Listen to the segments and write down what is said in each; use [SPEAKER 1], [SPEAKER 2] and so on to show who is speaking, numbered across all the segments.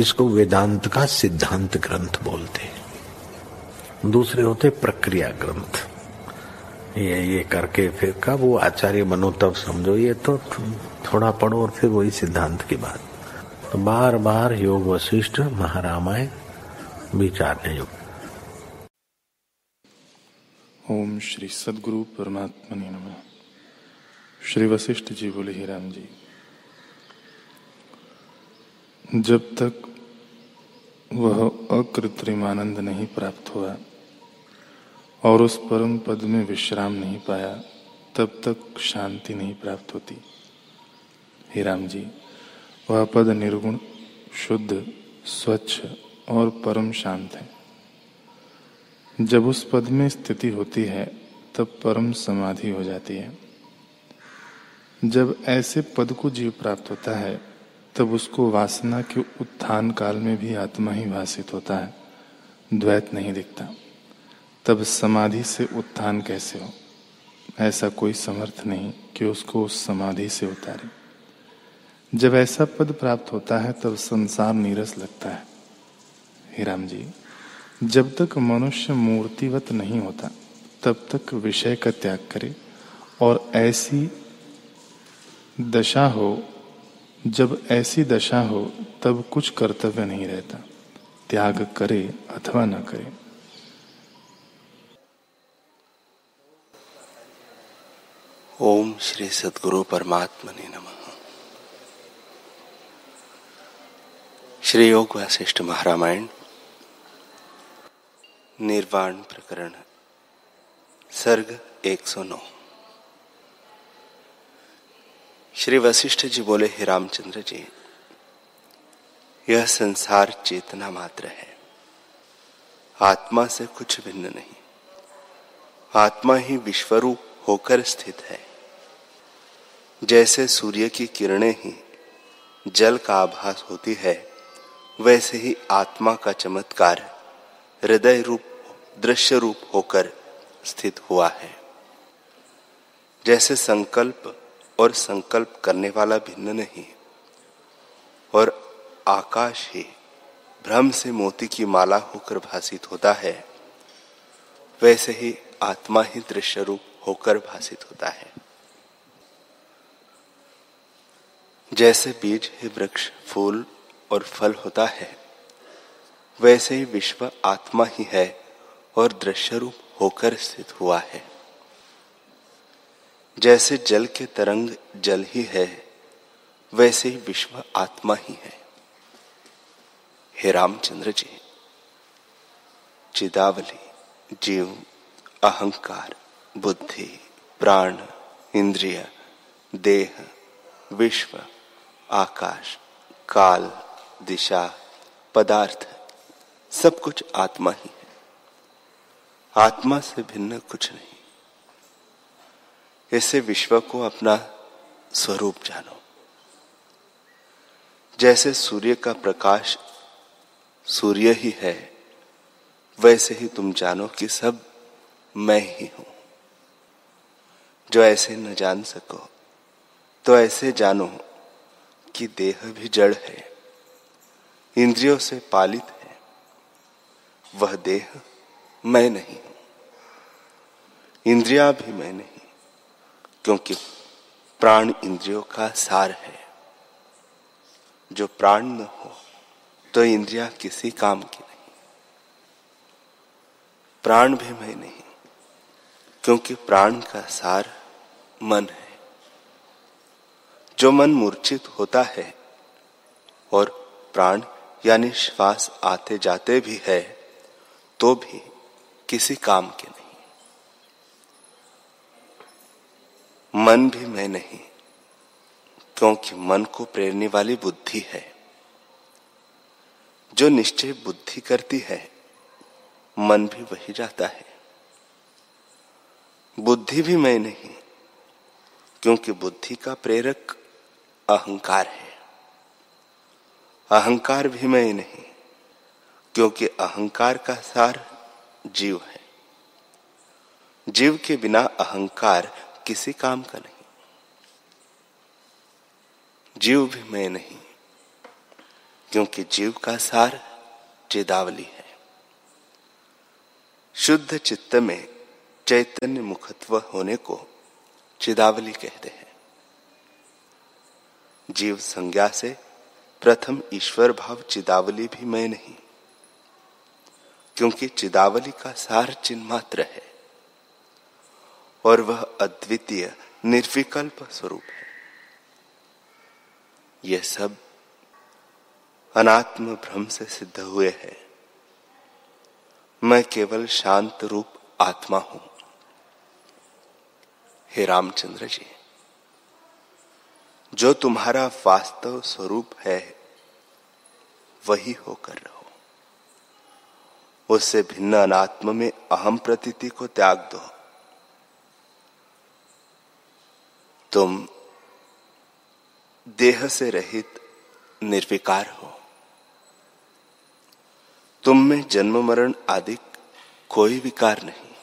[SPEAKER 1] इसको वेदांत का सिद्धांत ग्रंथ बोलते हैं। दूसरे होते प्रक्रिया ग्रंथ। ये ये करके फिर कब वो आचार्य बनो, तब समझो, ये तो थोड़ा पढ़ो और फिर वही सिद्धांत की बात। तो बार बार योग वशिष्ठ महारामायण विचारने योग
[SPEAKER 2] ओम श्री सदगुरु परमात्मा नम। श्री वशिष्ठ जी बोले, ही राम जी, जब तक वह अकृत्रिम आनंद नहीं प्राप्त हुआ और उस परम पद में विश्राम नहीं पाया, तब तक शांति नहीं प्राप्त होती। ही राम जी, वह पद निर्गुण, शुद्ध, स्वच्छ और परम शांत है। जब उस पद में स्थिति होती है, तब परम समाधि हो जाती है। जब ऐसे पद को जीव प्राप्त होता है तब उसको वासना के उत्थान काल में भी आत्मा ही भाषित होता है। द्वैत नहीं दिखता। तब समाधि से उत्थान कैसे हो? ऐसा कोई समर्थ नहीं कि उसको उस समाधि से उतारे। जब ऐसा पद प्राप्त होता है, तब संसार नीरस लगता है। राम जी, जब तक मनुष्य मूर्तिवत नहीं होता, तब तक विषय का त्याग करे और ऐसी दशा हो जब ऐसी दशा हो, तब कुछ कर्तव्य नहीं रहता। त्याग करे अथवा न करे।
[SPEAKER 3] ओम श्री सदगुरु परमात्मा ने नमः। श्री योग वशिष्ठ महारामायण, निर्वाण प्रकरण, सर्ग 109 श्री वशिष्ठ जी बोले, हे रामचंद्र जी, यह संसार चेतना मात्र है। आत्मा से कुछ भिन्न नहीं। आत्मा ही विश्वरूप होकर स्थित है। जैसे सूर्य की किरणें ही जल का आभास होती है, वैसे ही आत्मा का चमत्कार हृदय रूप, दृश्य रूप होकर स्थित हुआ है। जैसे संकल्प और संकल्प करने वाला भिन्न नहीं और आकाश ही भ्रम से मोती की माला होकर भाषित होता है, वैसे ही आत्मा ही दृश्य रूप होकर भाषित होता है। जैसे बीज ही वृक्ष, फूल और फल होता है, वैसे ही विश्व आत्मा ही है और दृश्य रूप होकर स्थित हुआ है। जैसे जल के तरंग जल ही है, वैसे ही विश्व आत्मा ही है। हे रामचंद्र जी, चिदावली, जीव, अहंकार, बुद्धि, प्राण, इंद्रिय, देह, विश्व, आकाश, काल, दिशा, पदार्थ, सब कुछ आत्मा ही है। आत्मा से भिन्न कुछ नहीं। ऐसे विश्व को अपना स्वरूप जानो। जैसे सूर्य का प्रकाश सूर्य ही है, वैसे ही तुम जानो कि सब मैं ही हूँ। जो ऐसे न जान सको तो ऐसे जानो कि देह भी जड़ है, इंद्रियों से पालित है, वह देह मैं नहीं हूँ। इंद्रिया भी मैं नहीं क्योंकि प्राण इंद्रियों का सार है। जो प्राण न हो तो इंद्रिया किसी काम की नहीं। प्राण भी मैं नहीं, क्योंकि प्राण का सार मन है। जो मन मूर्छित होता है, और प्राण यानी श्वास आते जाते भी है तो भी किसी काम के नहीं मन भी मैं नहीं, क्योंकि मन को प्रेरने वाली बुद्धि है। जो निश्चय बुद्धि करती है, मन भी वही जाता है। बुद्धि भी मैं नहीं, क्योंकि बुद्धि का प्रेरक अहंकार है। अहंकार भी मैं नहीं, क्योंकि अहंकार का सार जीव है। जीव के बिना अहंकार किसी काम का नहीं। जीव भी मैं नहीं, क्योंकि जीव का सार चेदावली है। शुद्ध चित्त में चैतन्य मुखत्व होने को चिदावली कहते हैं। जीव संज्ञा से प्रथम ईश्वर भाव चिदावली भी मैं नहीं, क्योंकि चिदावली का सार चिन्ह मात्र है। और वह अद्वितीय, निर्विकल्प स्वरूप है। यह सब अनात्म भ्रम से सिद्ध हुए हैं। मैं केवल शांत रूप आत्मा हूँ। हे रामचंद्र जी, जो तुम्हारा वास्तव स्वरूप है, वही होकर रहो। उससे भिन्न अनात्म में अहम प्रतीति को त्याग दो। तुम देह से रहित निर्विकार हो। तुम में जन्म, मरण आदि कोई विकार नहीं।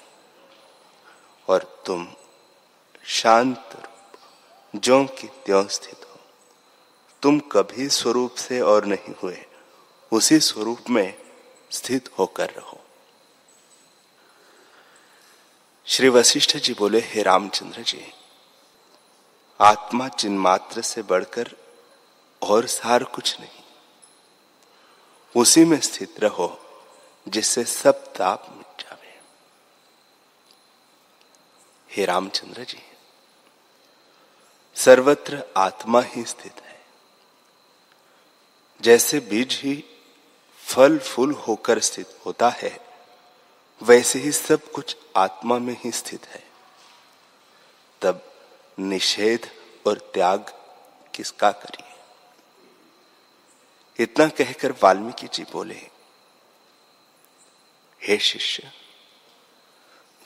[SPEAKER 3] और तुम शांत रूप जो की त्यों स्थित हो। तुम कभी स्वरूप से और नहीं हुए, उसी स्वरूप में स्थित होकर रहो। श्री वशिष्ठ जी बोले, हे रामचंद्र जी आत्मा चिन्मात्र से बढ़कर और सार कुछ नहीं। उसी में स्थित रहो, जिससे सब ताप मिट जावे। हे रामचंद्र जी, सर्वत्र आत्मा ही स्थित है। जैसे बीज ही फल फूल होकर स्थित होता है, वैसे ही सब कुछ आत्मा में ही स्थित है। तब निषेध और त्याग किसका करिए? इतना कहकर वाल्मीकि जी बोले, हे शिष्य,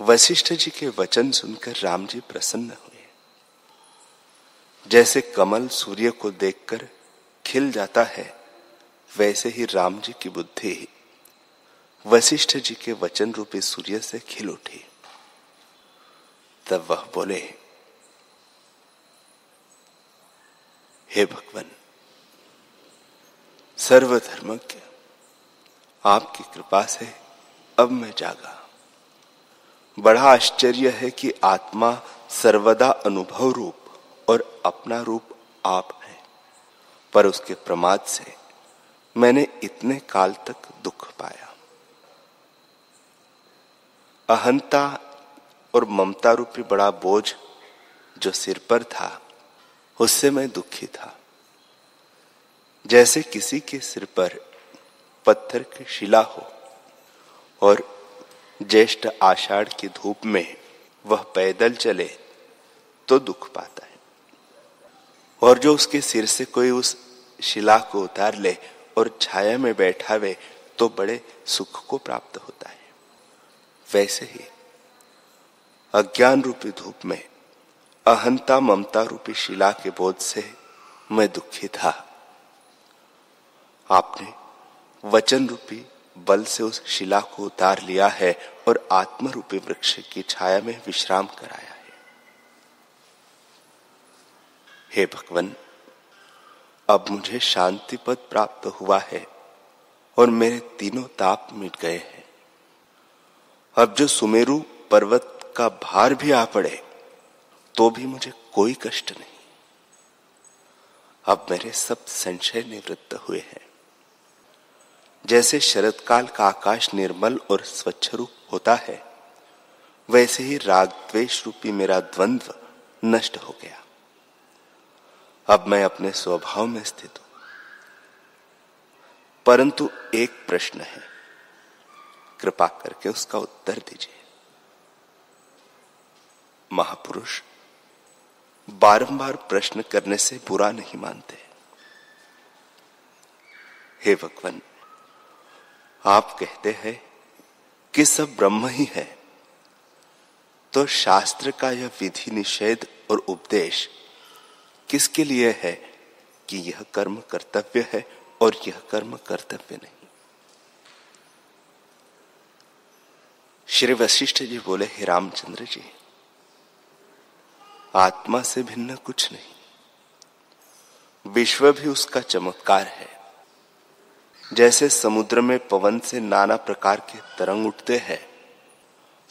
[SPEAKER 3] वशिष्ठ जी के वचन सुनकर राम जी प्रसन्न हुए। जैसे कमल सूर्य को देखकर खिल जाता है, वैसे ही राम जी की बुद्धि वशिष्ठ जी के वचन रूपी सूर्य से खिल उठी। तब वह बोले हे भगवान सर्वधर्मज्ञ आपकी कृपा से अब मैं जागा। बड़ा आश्चर्य है कि आत्मा सर्वदा अनुभव रूप और अपना रूप आप है, पर उसके प्रमाद से मैंने इतने काल तक दुख पाया। अहंता और ममता रूपी बड़ा बोझ जो सिर पर था उससे मैं दुखी था। जैसे किसी के सिर पर पत्थर की शिला हो और ज्येष्ठ आषाढ़ की धूप में वह पैदल चले तो दुख पाता है। और जो उसके सिर से कोई उस शिला को उतार ले और छाया में बैठावे तो बड़े सुख को प्राप्त होता है। वैसे ही अज्ञान रूपी धूप में अहंता ममता रूपी शिला के बोझ से मैं दुखी था। आपने वचन रूपी बल से उस शिला को उतार लिया है और आत्म रूपी वृक्ष की छाया में विश्राम कराया है। हे भगवान, अब मुझे शांति पद प्राप्त हुआ है और मेरे तीनों ताप मिट गए हैं। अब जो सुमेरु पर्वत का भार भी आ पड़े तो भी मुझे कोई कष्ट नहीं। अब मेरे सब संशय निवृत्त हुए हैं। जैसे शरद काल का आकाश निर्मल और स्वच्छ रूप होता है, वैसे ही राग द्वेष रूपी मेरा द्वंद्व नष्ट हो गया। अब मैं अपने स्वभाव में स्थित हूँ। परंतु एक प्रश्न है। कृपा करके उसका उत्तर दीजिए। महापुरुष बारंबार प्रश्न करने से बुरा नहीं मानते। हे भगवान, आप कहते हैं कि सब ब्रह्म ही है तो शास्त्र का यह विधि निषेध और उपदेश किसके लिए है कि यह कर्म कर्तव्य है और यह कर्म कर्तव्य नहीं? श्री वशिष्ठ जी बोले, हे रामचंद्र जी आत्मा से भिन्न कुछ नहीं। विश्व भी उसका चमत्कार है। जैसे समुद्र में पवन से नाना प्रकार के तरंग उठते हैं,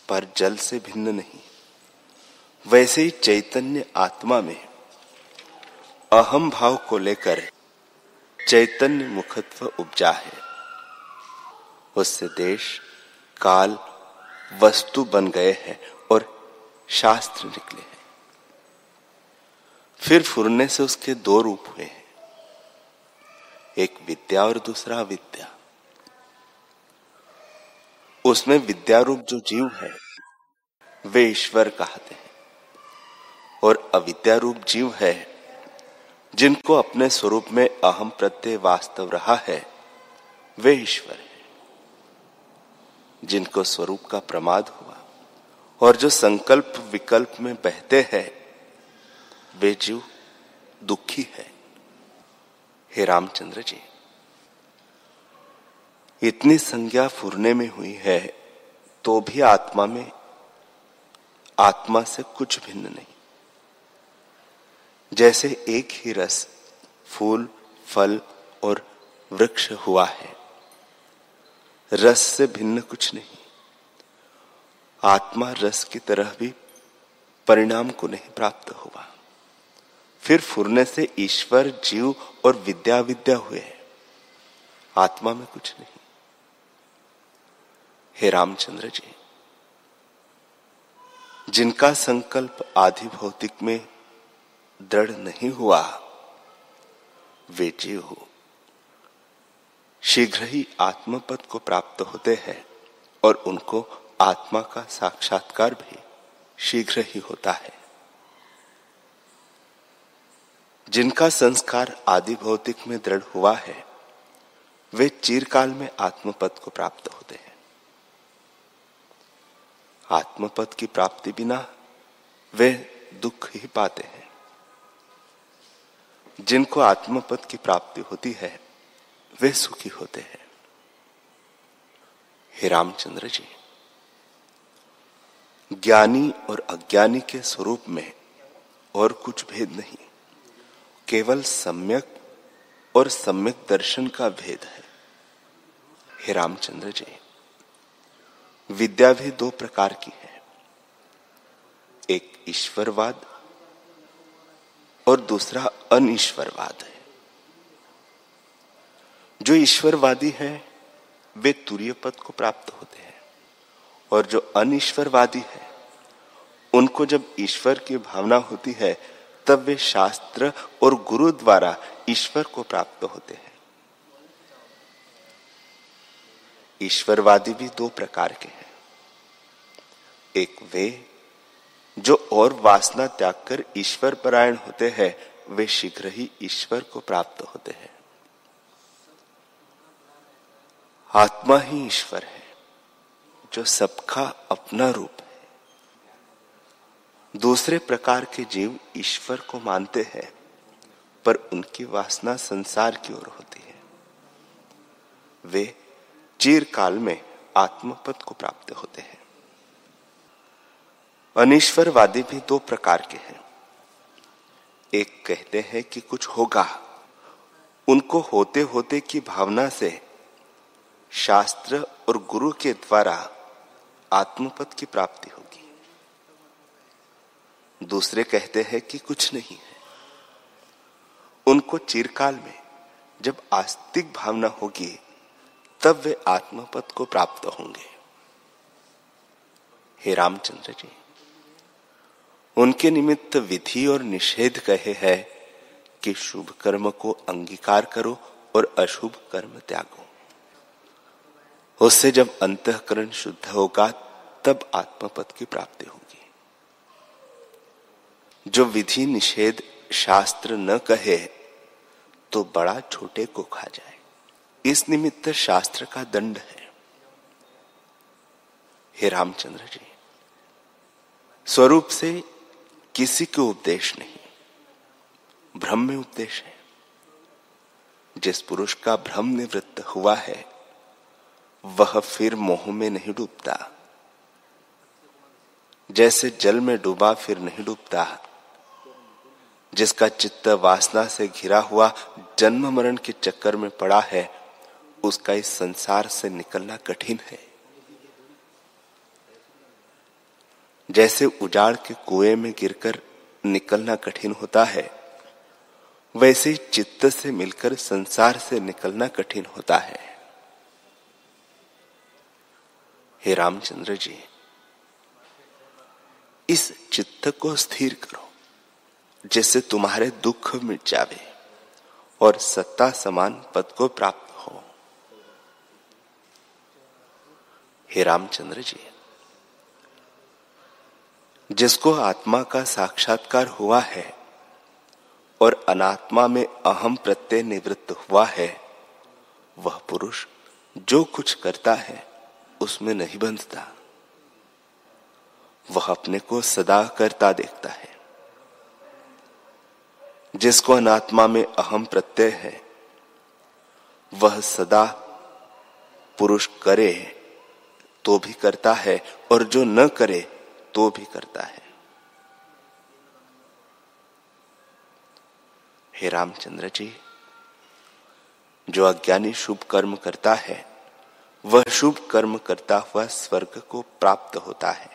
[SPEAKER 3] पर जल से भिन्न नहीं। वैसे ही चैतन्य आत्मा में अहम भाव को लेकर चैतन्य मुखत्व उपजा है। उससे देश, काल, वस्तु बन गए हैं और शास्त्र निकले हैं। फिर फुरने से उसके दो रूप हुए हैं। एक विद्या और दूसरा विद्या उसमें विद्या रूप जो जीव है, वे ईश्वर कहते हैं। और अविद्या रूप जीव है, जिनको अपने स्वरूप में अहम प्रत्यय वास्तव रहा है, वे ईश्वर है। जिनको स्वरूप का प्रमाद हुआ, और जो संकल्प विकल्प में बहते हैं वे जीव दुखी है। हे रामचंद्र जी, इतनी संज्ञा फुरने में हुई है तो भी आत्मा में, आत्मा से कुछ भिन्न नहीं। जैसे एक ही रस, फूल, फल और वृक्ष हुआ है, रस से भिन्न कुछ नहीं। आत्मा रस की तरह भी परिणाम को नहीं प्राप्त हुआ। फिर फुरने से ईश्वर, जीव और विद्या विद्या हुए आत्मा में कुछ नहीं। हे रामचंद्र जी, जिनका संकल्प आधि भौतिक में दृढ़ नहीं हुआ, वे जीव हो। शीघ्र ही आत्मपद को प्राप्त होते हैं और उनको आत्मा का साक्षात्कार भी शीघ्र ही होता है। जिनका संस्कार आदि भौतिक में दृढ़ हुआ है, वे चीरकाल में आत्मपद को प्राप्त होते हैं। आत्मपद की प्राप्ति बिना वे दुख ही पाते हैं। जिनको आत्मपद की प्राप्ति होती है, वे सुखी होते हैं। हे रामचंद्र जी, ज्ञानी और अज्ञानी के स्वरूप में और कुछ भेद नहीं। केवल सम्यक और सम्यक दर्शन का भेद है। हे रामचंद्र जी, विद्या भी दो प्रकार की है। एक ईश्वरवाद और दूसरा अनिश्वरवाद है। जो ईश्वरवादी है, वे तुरीय पद को प्राप्त होते हैं और जो अनिश्वरवादी है, उनको जब ईश्वर की भावना होती है वे शास्त्र और गुरु द्वारा ईश्वर को प्राप्त होते हैं। ईश्वरवादी भी दो प्रकार के हैं। एक वे, जो और वासना त्याग कर ईश्वर परायण होते हैं, वे शीघ्र ही ईश्वर को प्राप्त होते हैं। आत्मा ही ईश्वर है, जो सबका अपना रूप है। दूसरे प्रकार के जीव ईश्वर को मानते हैं, पर उनकी वासना संसार की ओर होती है। वे चिरकाल में आत्मपद को प्राप्त होते हैं। अनिश्वरवादी भी दो प्रकार के हैं। एक कहते हैं कि कुछ होगा, उनको होते होते की भावना से शास्त्र और गुरु के द्वारा आत्मपद की प्राप्ति होगी दूसरे कहते हैं कि कुछ नहीं है। उनको चिरकाल में जब आस्तिक भावना होगी, तब वे आत्मपद को प्राप्त होंगे। हे रामचंद्र जी, उनके निमित्त विधि और निषेध कहे है कि शुभ कर्म को अंगीकार करो और अशुभ कर्म त्यागो। उससे जब अंतकरण शुद्ध होगा, तब आत्मपद की प्राप्ति होगी। जो विधि निषेध शास्त्र न कहे तो बड़ा छोटे को खा जाए। इस निमित्त शास्त्र का दंड है। हे रामचंद्र जी, स्वरूप से किसी को उपदेश नहीं भ्रम में उपदेश है। जिस पुरुष का भ्रम निवृत्त हुआ है, वह फिर मोह में नहीं डूबता। जैसे जल में डूबा, फिर नहीं डूबता। जिसका चित्त वासना से घिरा हुआ जन्म मरण के चक्कर में पड़ा है, उसका इस संसार से निकलना कठिन है। जैसे उजाड़ के कुएँ में गिरकर निकलना कठिन होता है, वैसे चित्त से मिलकर संसार से निकलना कठिन होता है। हे रामचंद्र जी, इस चित्त को स्थिर करो। जिससे तुम्हारे दुख मिट जावे और सत्ता समान पद को प्राप्त हो। हे रामचंद्र जी, जिसको आत्मा का साक्षात्कार हुआ है और अनात्मा में अहम प्रत्यय निवृत्त हुआ है, वह पुरुष जो कुछ करता है उसमें नहीं बंधता। वह अपने को सदा करता देखता है। जिसको अनात्मा में अहम प्रत्यय है, वह सदा पुरुष करे तो भी करता है, और जो न करे तो भी करता है। हे रामचंद्र जी, जो अज्ञानी शुभ कर्म करता है, वह शुभ कर्म करता हुआ स्वर्ग को प्राप्त होता है,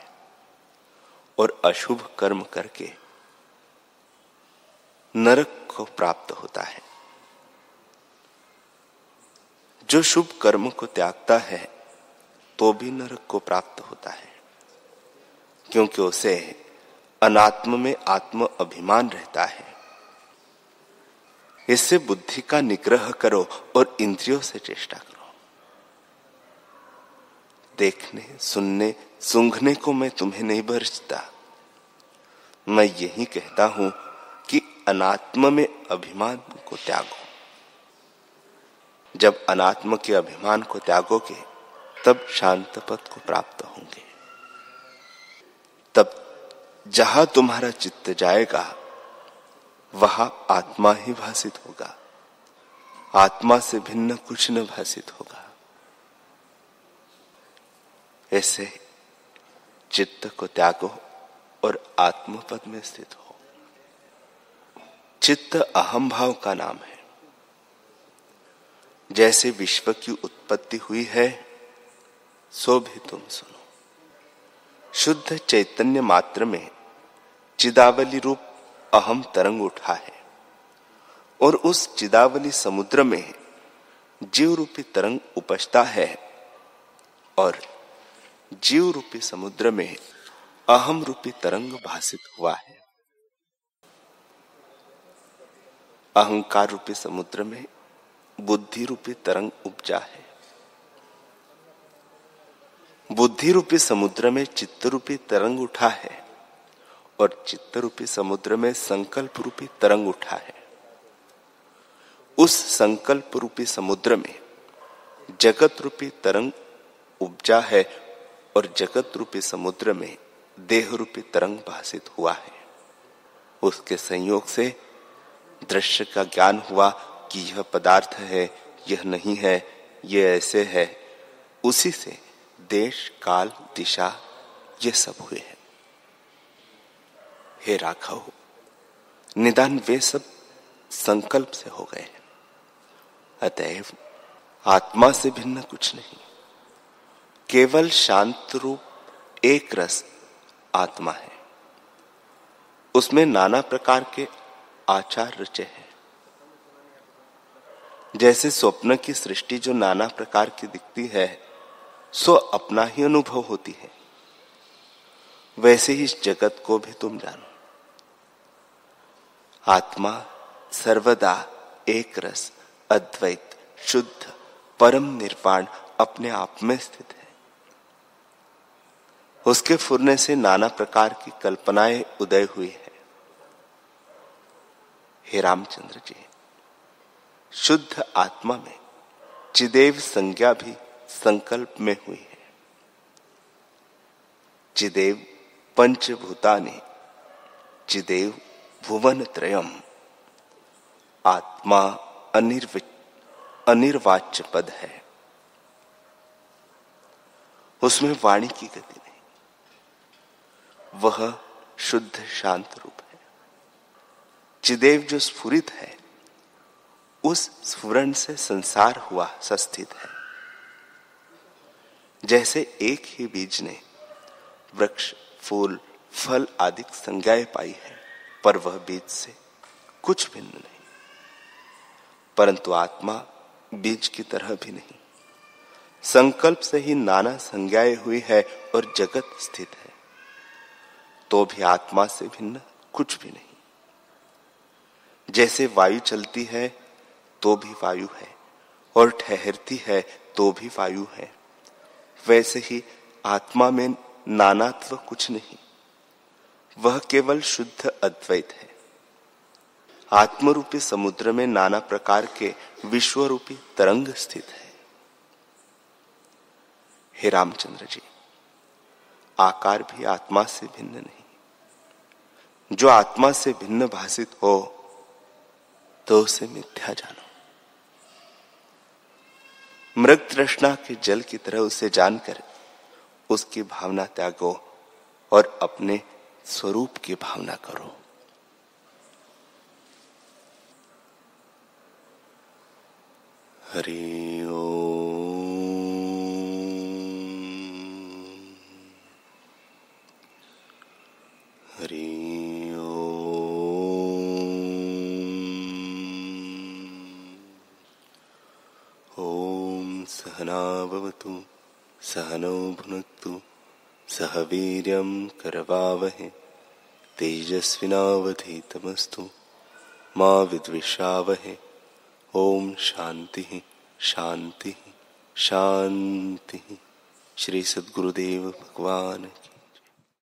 [SPEAKER 3] और अशुभ कर्म करके नरक को प्राप्त होता है। जो शुभ कर्म को त्यागता है तो भी नरक को प्राप्त होता है, क्योंकि उसे अनात्म में आत्म अभिमान रहता है। इससे बुद्धि का निग्रह करो और इंद्रियों से चेष्टा करो। देखने, सुनने, सूंघने को मैं तुम्हें नहीं बरसता। मैं यही कहता हूँ अनात्म में अभिमान को त्यागो। जब अनात्म के अभिमान को त्यागोगे, तब शांत पद को प्राप्त होंगे। तब जहाँ तुम्हारा चित्त जाएगा, वहाँ आत्मा ही भाषित होगा। आत्मा से भिन्न कुछ न भाषित होगा। ऐसे चित्त को त्यागो और आत्मपद में स्थित हो। चित्त अहम भाव का नाम है। जैसे विश्व की उत्पत्ति हुई है, सो भी तुम सुनो। शुद्ध चैतन्य मात्र में चिदावली रूप अहम तरंग उठा है और उस चिदावली समुद्र में जीव रूपी तरंग उपजता है और जीव रूपी समुद्र में अहम रूपी तरंग भाषित हुआ है। अहंकार रूपी समुद्र में बुद्धि रूपी तरंग उपजा है। बुद्धि रूपी समुद्र में चित्त रूपी तरंग उठा है और चित्त रूपी समुद्र में संकल्प रूपी तरंग उठा है। उस संकल्प रूपी समुद्र में जगत रूपी तरंग उपजा है और जगत रूपी समुद्र में देह रूपी तरंग भाषित हुआ है। उसके संयोग से दृश्य का ज्ञान हुआ कि यह पदार्थ है, यह नहीं है यह ऐसे है। उसी से देश, काल, दिशा, ये सब हुए हैं। हे राघव, निदान वे सब संकल्प से हो गए हैं। अतएव आत्मा से भिन्न कुछ नहीं। केवल शांत रूप, एक रस आत्मा है। उसमें नाना प्रकार के आचार रचे हैं। जैसे स्वप्न की सृष्टि जो नाना प्रकार की दिखती है, सो अपना ही अनुभव होती है। वैसे ही इस जगत को भी तुम जानो। आत्मा सर्वदा एक रस, अद्वैत, शुद्ध, परम निर्वाण अपने आप में स्थित है। उसके फुरने से नाना प्रकार की कल्पनाएँ उदय हुई है। हे रामचंद्र जी, शुद्ध आत्मा में चिदेव संज्ञा भी संकल्प में हुई है। चिदेव पंचभूतानि चिदेव भुवन त्रयम आत्मा अनिर्व अनिर्वाच्य पद है। उसमें वाणी की गति नहीं, वह शुद्ध शांत रूप है। चिदेव जो स्फुरित है, उस स्फुरन से संसार हुआ, सस्थित है। जैसे एक ही बीज ने वृक्ष, फूल, फल आदि संज्ञाएँ पाई है, पर वह बीज से कुछ भिन्न नहीं। परंतु आत्मा बीज की तरह भी नहीं। संकल्प से ही नाना संज्ञाएँ हुई है और जगत स्थित है। तो भी आत्मा से भिन्न कुछ भी नहीं। जैसे वायु चलती है तो भी वायु है, और ठहरती है तो भी वायु है। वैसे ही आत्मा में नानात्व कुछ नहीं, वह केवल शुद्ध अद्वैत है। आत्मरूपी समुद्र में नाना प्रकार के विश्व रूपी तरंग स्थित है। हे रामचंद्र जी, आकार भी आत्मा से भिन्न नहीं। जो आत्मा से भिन्न भाषित हो तो उसे मिथ्या जानो। मृग तृष्णा के जल की तरह उसे जानकर उसकी भावना त्यागो और अपने स्वरूप की भावना करो। हरि ओ सहनावतु सहनौ भुनक्तु सह वीर्यं करवावहे तेजस्विनावधीतमस्तु मा विद्विषावहे ओम शांति शांति शांति श्री सद्गुदेव भगवान की।